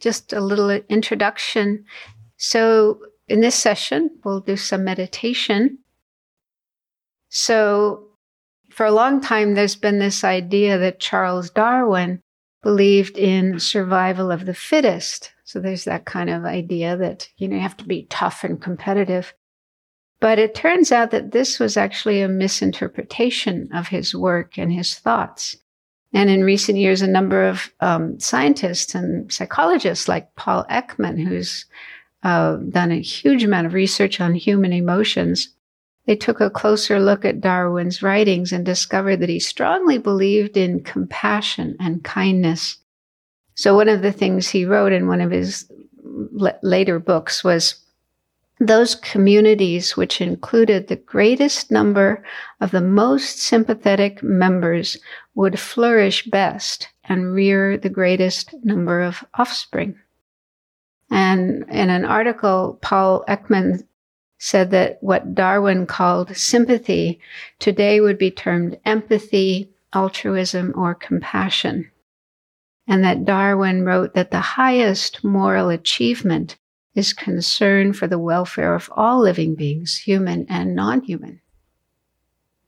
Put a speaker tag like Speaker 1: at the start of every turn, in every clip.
Speaker 1: just a little introduction. So, in this session, we'll do some meditation. So, for a long time, there's been this idea that Charles Darwin believed in survival of the fittest. So, there's that kind of idea that, you know, you have to be tough and competitive. But it turns out that this was actually a misinterpretation of his work and his thoughts. And in recent years, a number of um, scientists and psychologists like Paul Ekman, who's uh, done a huge amount of research on human emotions, they took a closer look at Darwin's writings and discovered that he strongly believed in compassion and kindness. So one of the things he wrote in one of his later books was those communities which included the greatest number of the most sympathetic members would flourish best and rear the greatest number of offspring. And in an article, Paul Ekman said that what Darwin called sympathy today would be termed empathy, altruism, or compassion. And that Darwin wrote that the highest moral achievement is concern for the welfare of all living beings, human and non human.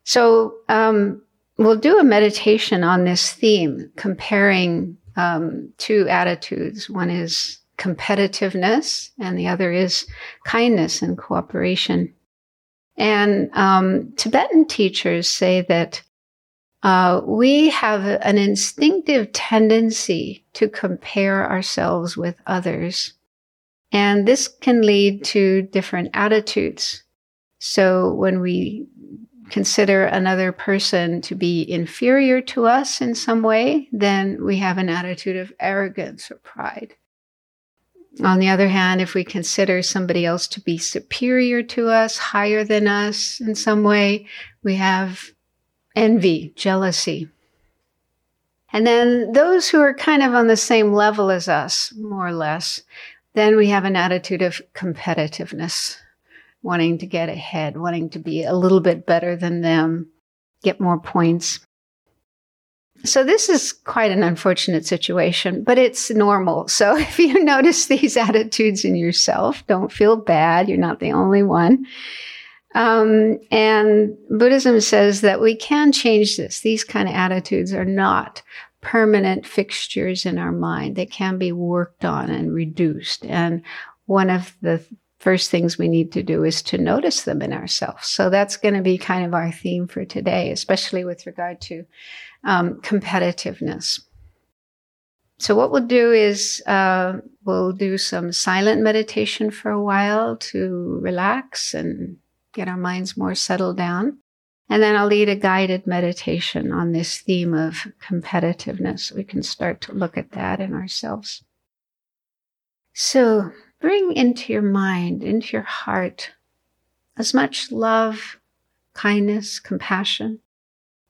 Speaker 1: So, um, we'll do a meditation on this theme, comparing um, two attitudes. One is competitiveness, and the other is kindness and cooperation. And um, Tibetan teachers say that uh, we have an instinctive tendency to compare ourselves with others and this can lead to different attitudes. So when we consider another person to be inferior to us in some way, then we have an attitude of arrogance or pride. On the other hand, if we consider somebody else to be superior to us, higher than us in some way, we have envy, jealousy. And then those who are kind of on the same level as us, more or less, then we have an attitude of competitiveness, wanting to get ahead, wanting to be a little bit better than them, get more points. So this is quite an unfortunate situation, but it's normal. So if you notice these attitudes in yourself, don't feel bad. You're not the only one. Um, and Buddhism says that we can change this. These kind of attitudes are not permanent fixtures in our mind. They can be worked on and reduced. And one of the first things we need to do is to notice them in ourselves. So that's going to be kind of our theme for today, especially with regard to um, competitiveness. So what we'll do is uh, we'll do some silent meditation for a while to relax and get our minds more settled down. And then I'll lead a guided meditation on this theme of competitiveness. We can start to look at that in ourselves. So bring into your mind, into your heart, as much love, kindness, compassion,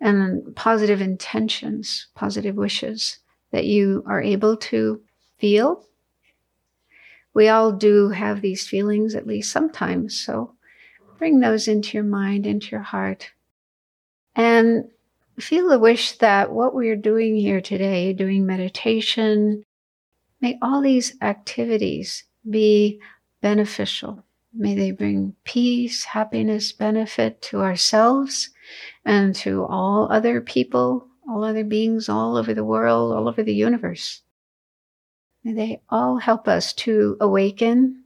Speaker 1: and positive intentions, positive wishes that you are able to feel. We all do have these feelings at least sometimes, so bring those into your mind, into your heart, and feel the wish that what we're doing here today, doing meditation, may all these activities be beneficial. May they bring peace, happiness, benefit to ourselves and to all other people, all other beings all over the world, all over the universe. May they all help us to awaken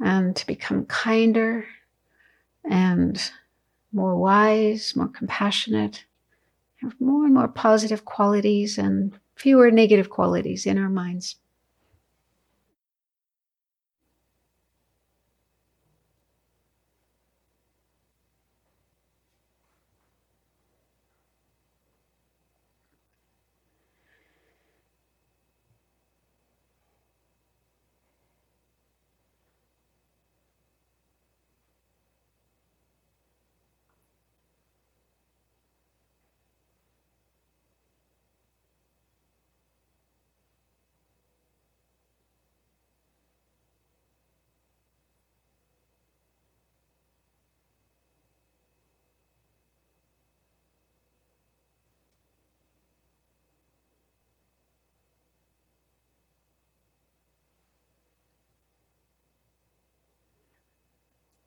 Speaker 1: and to become kinder and more wise, more compassionate, have more and more positive qualities and fewer negative qualities in our minds.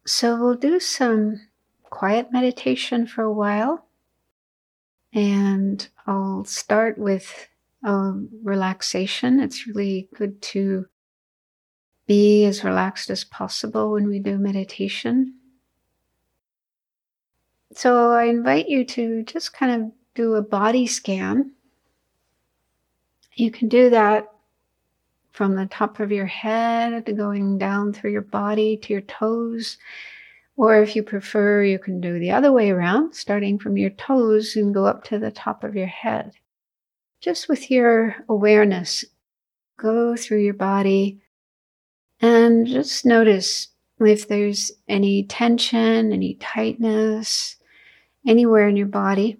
Speaker 1: So we'll do some quiet meditation for a while. And I'll start with relaxation. It's really good to be as relaxed as possible when we do meditation. So I invite you to just kind of do a body scan. You can do that from the top of your head going down through your body to your toes. Or if you prefer, you can do the other way around, starting from your toes and go up to the top of your head. Just with your awareness, go through your body and just notice if there's any tension, any tightness, anywhere in your body.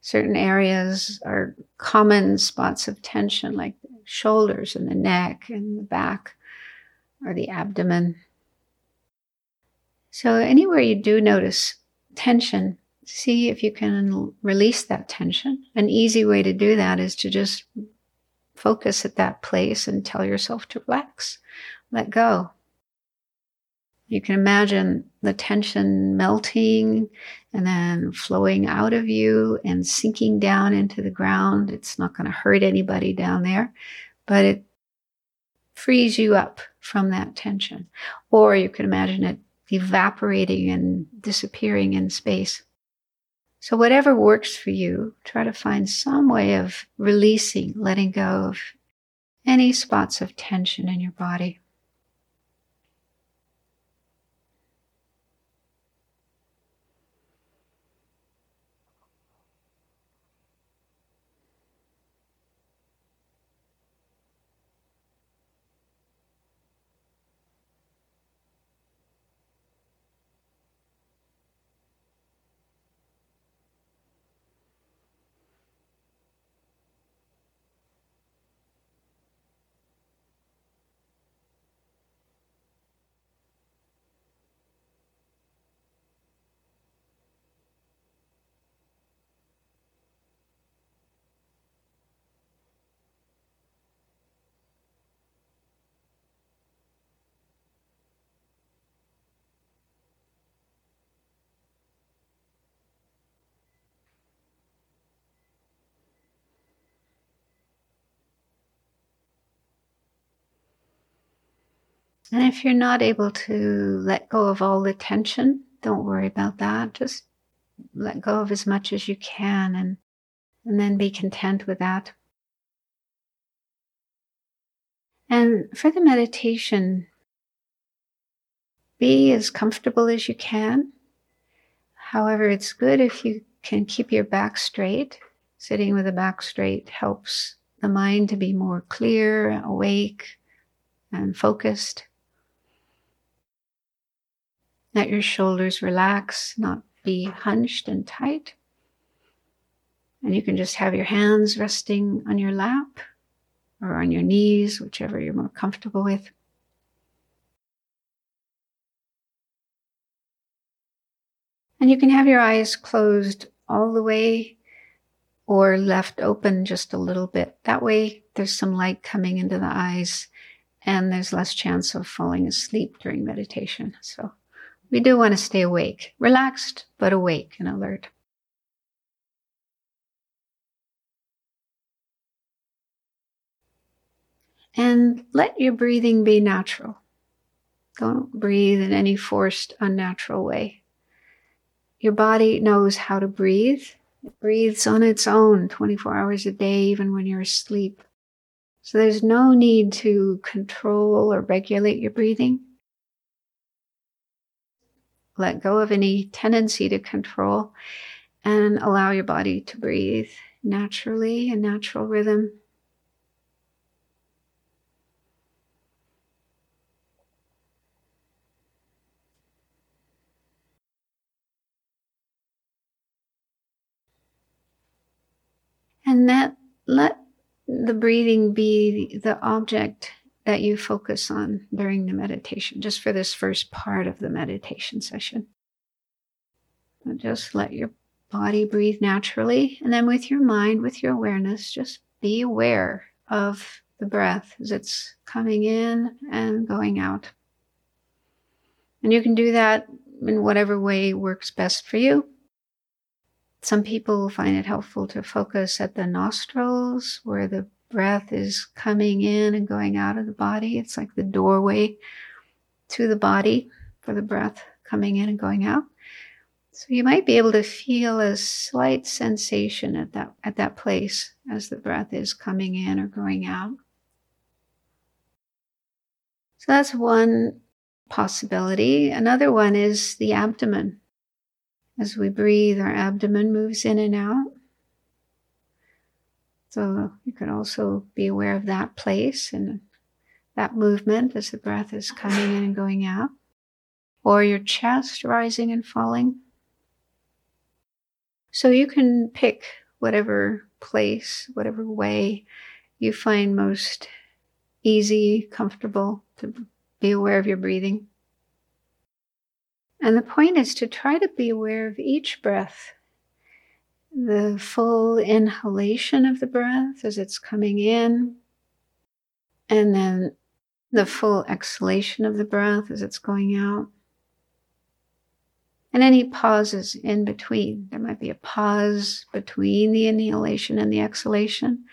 Speaker 1: Certain areas are common spots of tension, like shoulders and the neck and the back or the abdomen. So, anywhere you do notice tension, see if you can release that tension. An easy way to do that is to just focus at that place and tell yourself to relax, let go. You can imagine the tension melting and then flowing out of you and sinking down into the ground. It's not going to hurt anybody down there, but it frees you up from that tension. Or you can imagine it evaporating and disappearing in space. So, whatever works for you, try to find some way of releasing, letting go of any spots of tension in your body. And if you're not able to let go of all the tension, don't worry about that. Just let go of as much as you can and, and then be content with that. And for the meditation, be as comfortable as you can. However, it's good if you can keep your back straight. Sitting with the back straight helps the mind to be more clear, awake, and focused. Let your shoulders relax, not be hunched and tight. And you can just have your hands resting on your lap or on your knees, whichever you're more comfortable with. And you can have your eyes closed all the way or left open just a little bit. That way, there's some light coming into the eyes and there's less chance of falling asleep during meditation. So we do want to stay awake, relaxed, but awake and alert. And let your breathing be natural. Don't breathe in any forced, unnatural way. Your body knows how to breathe. It breathes on its own 24 hours a day, even when you're asleep. So there's no need to control or regulate your breathing. Let go of any tendency to control and allow your body to breathe naturally in natural rhythm. And that let the breathing be the object that you focus on during the meditation, just for this first part of the meditation session. just let your body breathe naturally. And then with your mind, with your awareness, just be aware of the breath as it's coming in and going out. And you can do that in whatever way works best for you. Some people find it helpful to focus at the nostrils where the breath is coming in and going out of the body. It's like the doorway to the body for the breath coming in and going out. So you might be able to feel a slight sensation at that at that place as the breath is coming in or going out. So that's one possibility. Another one is the abdomen. As we breathe, our abdomen moves in and out. So you can also be aware of that place and that movement as the breath is coming in and going out, or your chest rising and falling. So you can pick whatever place, whatever way you find most easy, comfortable to be aware of your breathing. And the point is to try to be aware of each breath the full inhalation of the breath as it's coming in, and then the full exhalation of the breath as it's going out. And any pauses in between. There might be a pause between the inhalation and the exhalation,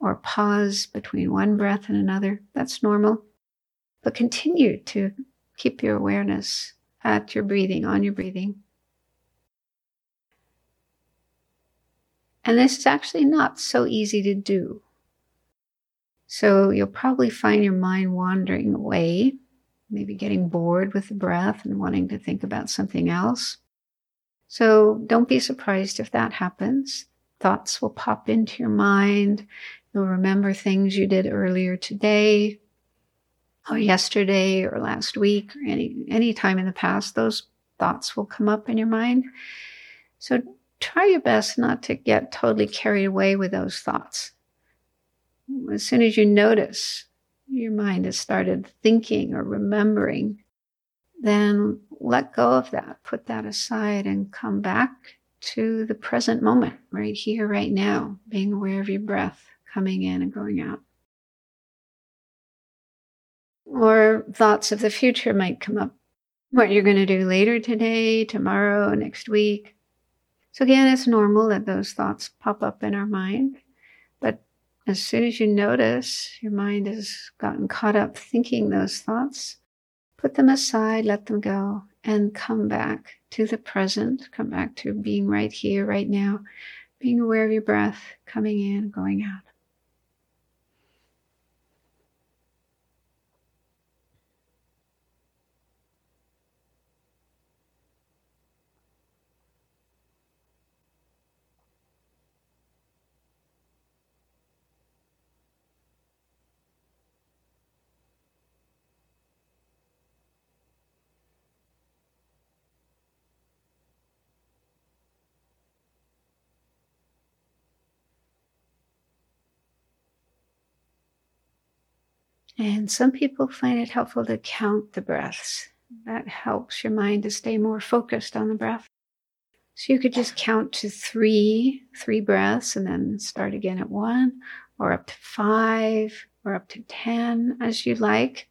Speaker 1: or pause between one breath and another. That's normal. But continue to keep your awareness at your breathing, on your breathing. And this is actually not so easy to do. So you'll probably find your mind wandering away, maybe getting bored with the breath and wanting to think about something else. So don't be surprised if that happens. Thoughts will pop into your mind. You'll remember things you did earlier today or yesterday or last week or any any time in the past. Those thoughts will come up in your mind. So try your best not to get totally carried away with those thoughts. As soon as you notice your mind has started thinking or remembering, then let go of that, put that aside, and come back to the present moment, right here, right now, being aware of your breath coming in and going out. Or thoughts of the future might come up. What you're going to do later today, tomorrow, next week. So, again, it's normal that those thoughts pop up in our mind. But as soon as you notice your mind has gotten caught up thinking those thoughts, put them aside, let them go, and come back to the present. Come back to being right here, right now, being aware of your breath coming in, going out. And some people find it helpful to count the breaths. That helps your mind to stay more focused on the breath. So you could just count to three, three breaths, and then start again at one, or up to five, or up to 10, as you like.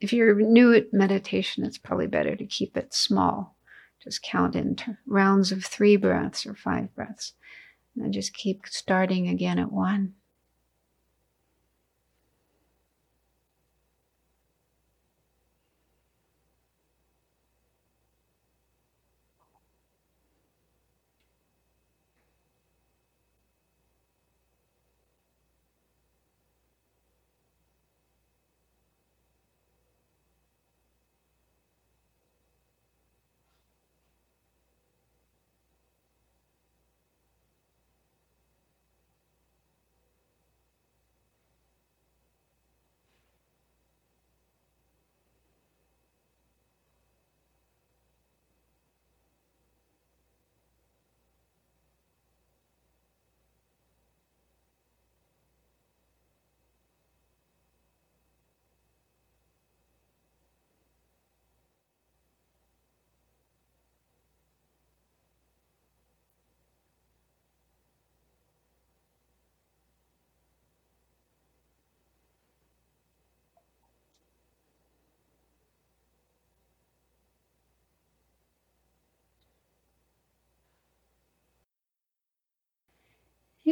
Speaker 1: If you're new at meditation, it's probably better to keep it small. Just count in rounds of three breaths or five breaths. And just keep starting again at one.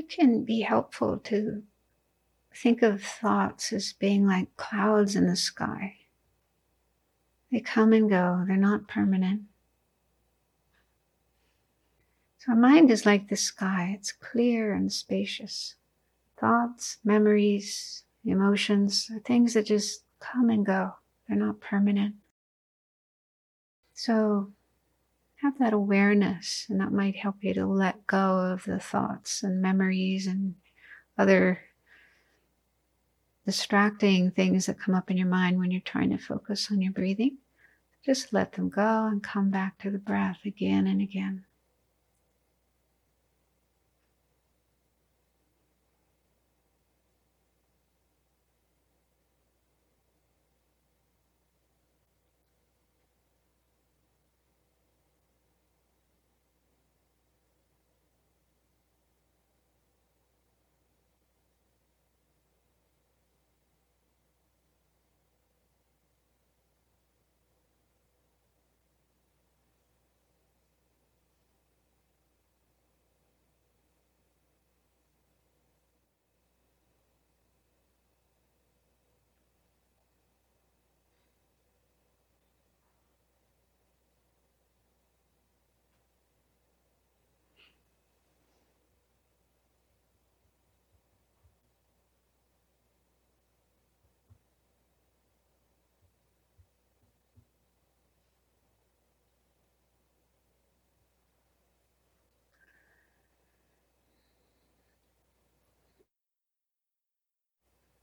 Speaker 1: It can be helpful to think of thoughts as being like clouds in the sky. They come and go, they're not permanent. So our mind is like the sky, it's clear and spacious. Thoughts, memories, emotions are things that just come and go, they're not permanent. So have that awareness, and that might help you to let go of the thoughts and memories and other distracting things that come up in your mind when you're trying to focus on your breathing. Just let them go and come back to the breath again and again.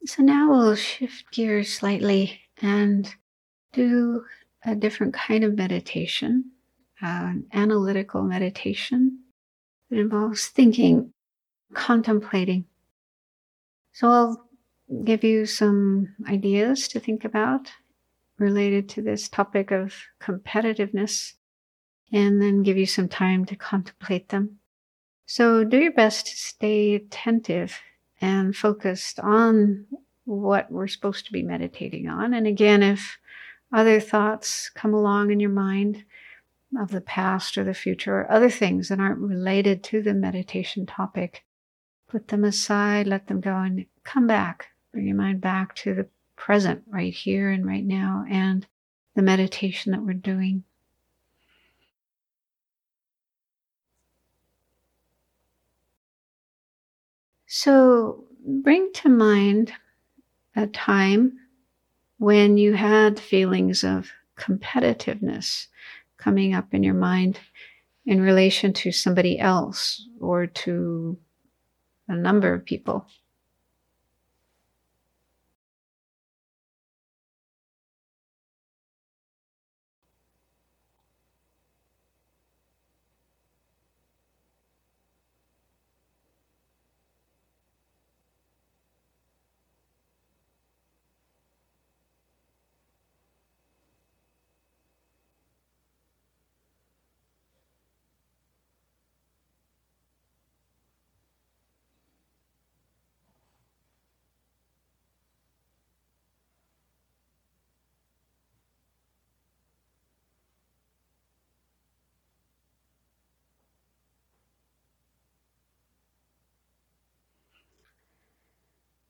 Speaker 1: So now we'll shift gears slightly and do a different kind of meditation, uh, an analytical meditation that involves thinking, contemplating. So I'll give you some ideas to think about related to this topic of competitiveness and then give you some time to contemplate them. So do your best to stay attentive and focused on what we're supposed to be meditating on. And again, if other thoughts come along in your mind of the past or the future or other things that aren't related to the meditation topic, put them aside, let them go, and come back. Bring your mind back to the present, right here and right now, and the meditation that we're doing. So bring to mind a time when you had feelings of competitiveness coming up in your mind in relation to somebody else or to a number of people.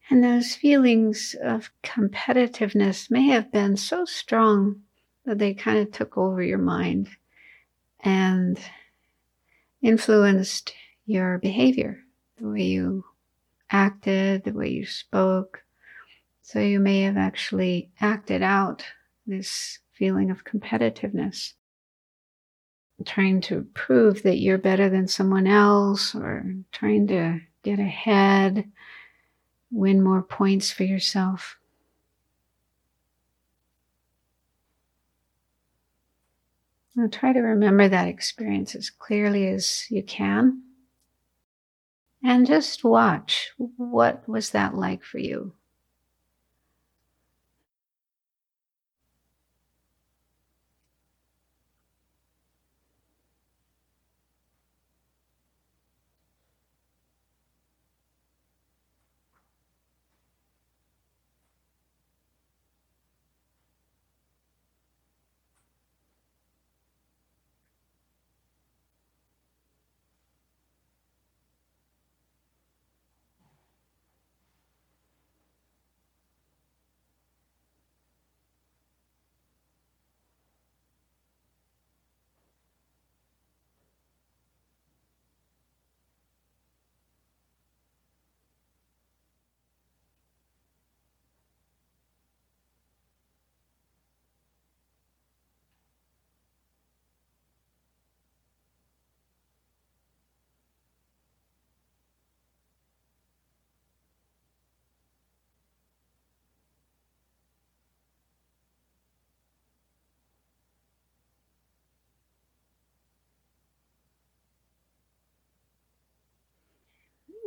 Speaker 1: And those feelings of competitiveness may have been so strong that they kind of took over your mind and influenced your behavior, the way you acted, the way you spoke. So you may have actually acted out this feeling of competitiveness, trying to prove that you're better than someone else or trying to get ahead win more points for yourself. Now try to remember that experience as clearly as you can. And just watch what was that like for you?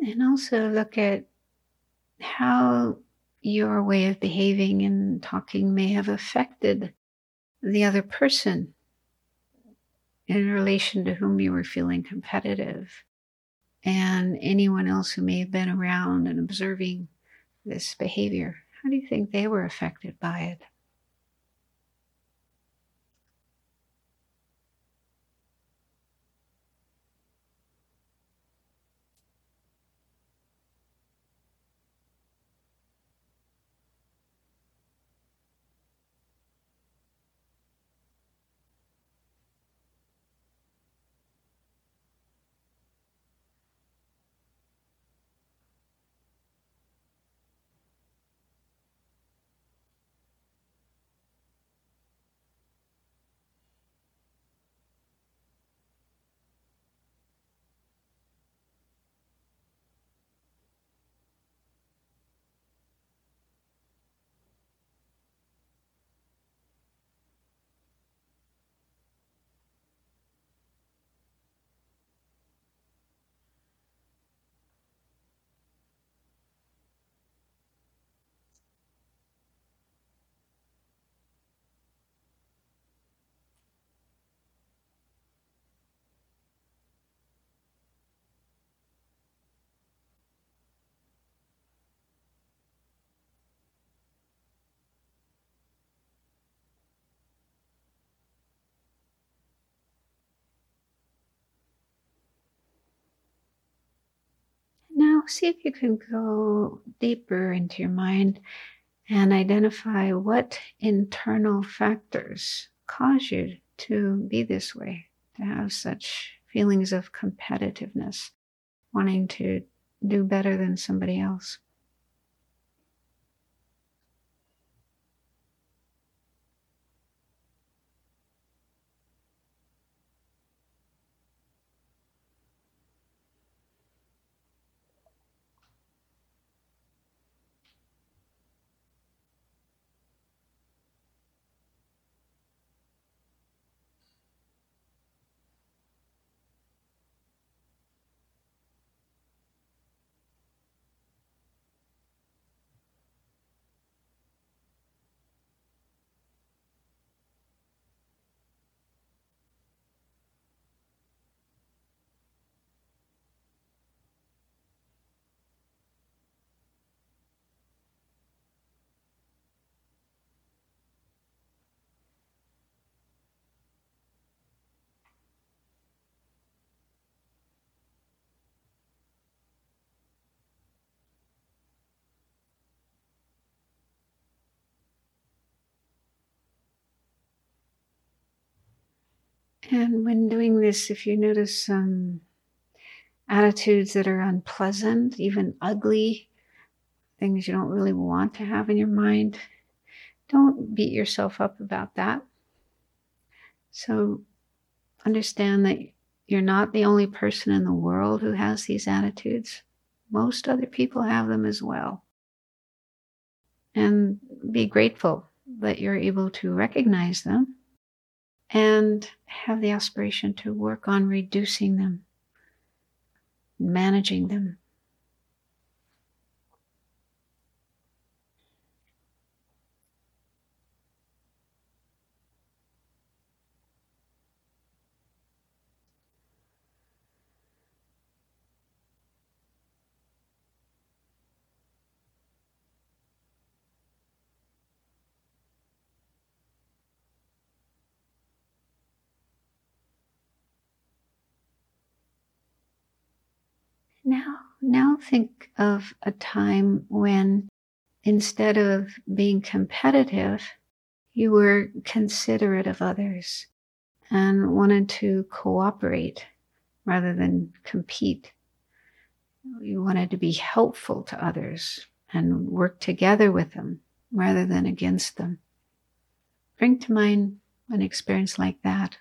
Speaker 1: And also look at how your way of behaving and talking may have affected the other person in relation to whom you were feeling competitive and anyone else who may have been around and observing this behavior. How do you think they were affected by it? See if you can go deeper into your mind and identify what internal factors cause you to be this way, to have such feelings of competitiveness, wanting to do better than somebody else. And when doing this, if you notice some attitudes that are unpleasant, even ugly, things you don't really want to have in your mind, don't beat yourself up about that. So understand that you're not the only person in the world who has these attitudes. Most other people have them as well. And be grateful that you're able to recognize them and have the aspiration to work on reducing them, managing them. Now, now think of a time when instead of being competitive, you were considerate of others and wanted to cooperate rather than compete. You wanted to be helpful to others and work together with them rather than against them. Bring to mind an experience like that.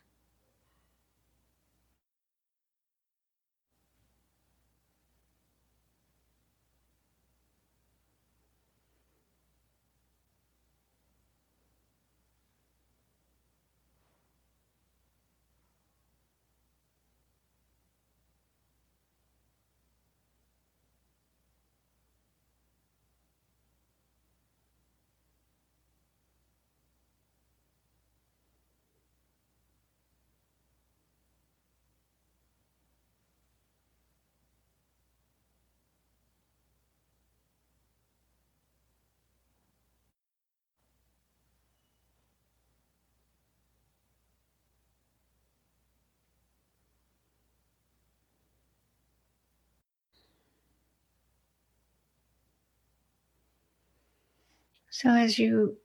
Speaker 1: So, as you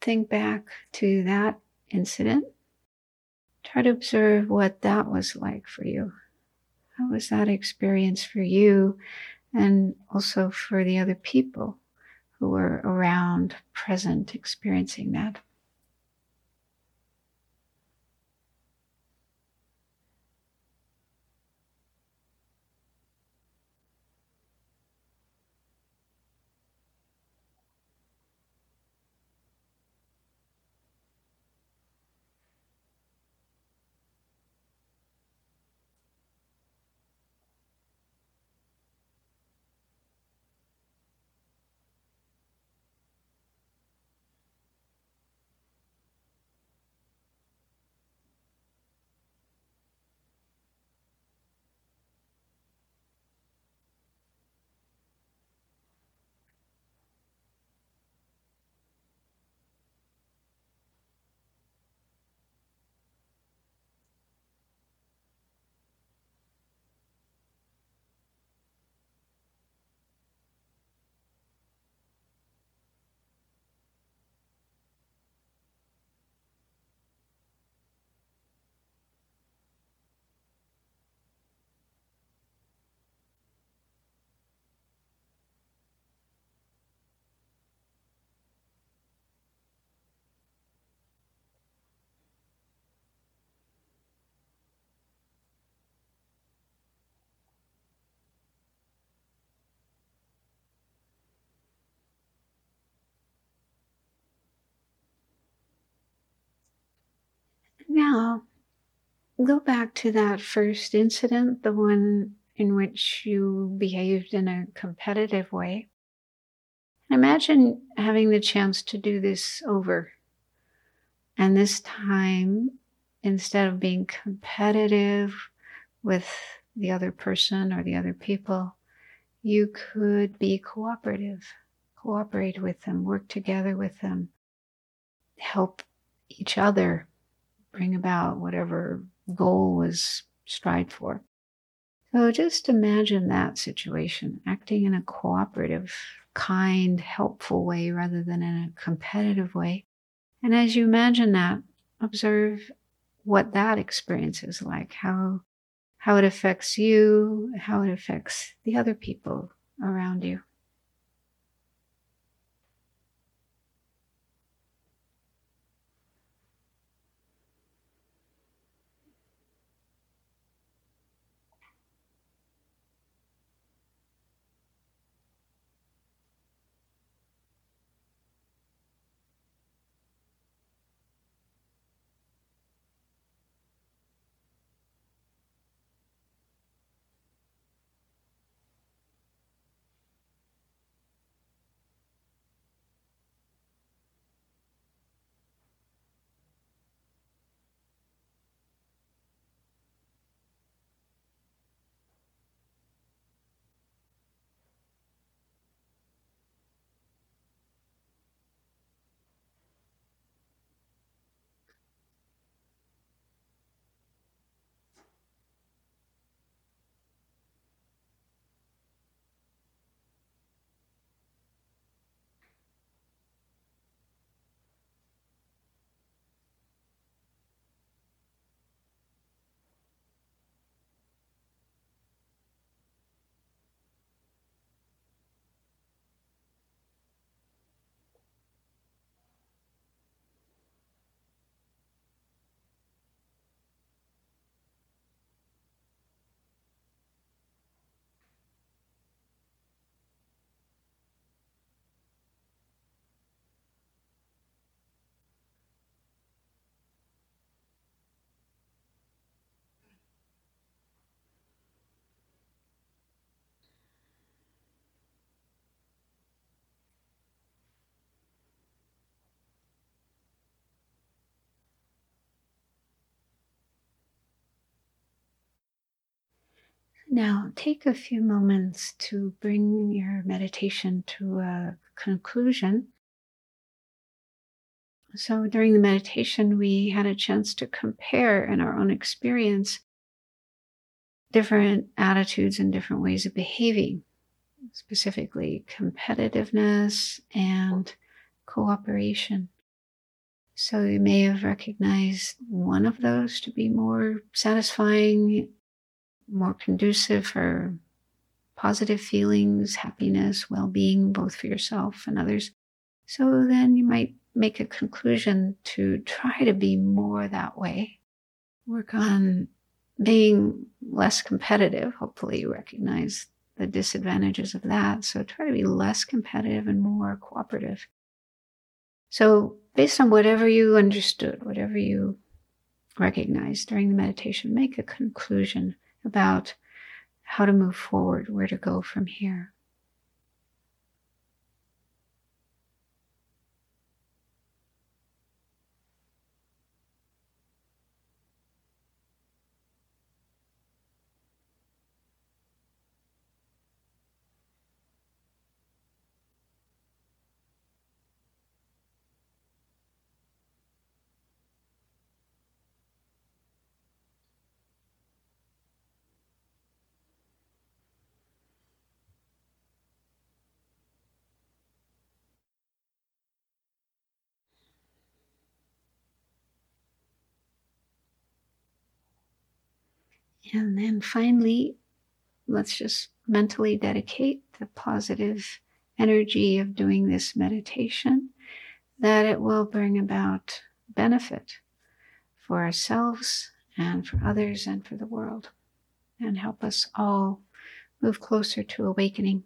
Speaker 1: think back to that incident, try to observe what that was like for you. How was that experience for you and also for the other people who were around, present, experiencing that? Now, go back to that first incident, the one in which you behaved in a competitive way. Imagine having the chance to do this over. And this time, instead of being competitive with the other person or the other people, you could be cooperative, cooperate with them, work together with them, help each other bring about whatever goal was strived for. So just imagine that situation, acting in a cooperative, kind, helpful way rather than in a competitive way. And as you imagine that, observe what that experience is like, how how it affects you, how it affects the other people around you. Now, take a few moments to bring your meditation to a conclusion. So, during the meditation, we had a chance to compare in our own experience different attitudes and different ways of behaving, specifically competitiveness and cooperation. So you may have recognized one of those to be more satisfying, more conducive for positive feelings, happiness, well being, both for yourself and others. So then you might make a conclusion to try to be more that way. Work on um, being less competitive. Hopefully, you recognize the disadvantages of that. So try to be less competitive and more cooperative. So, based on whatever you understood, whatever you recognized during the meditation, make a conclusion about how to move forward, where to go from here. And then finally, let's just mentally dedicate the positive energy of doing this meditation that it will bring about benefit for ourselves and for others and for the world and help us all move closer to awakening.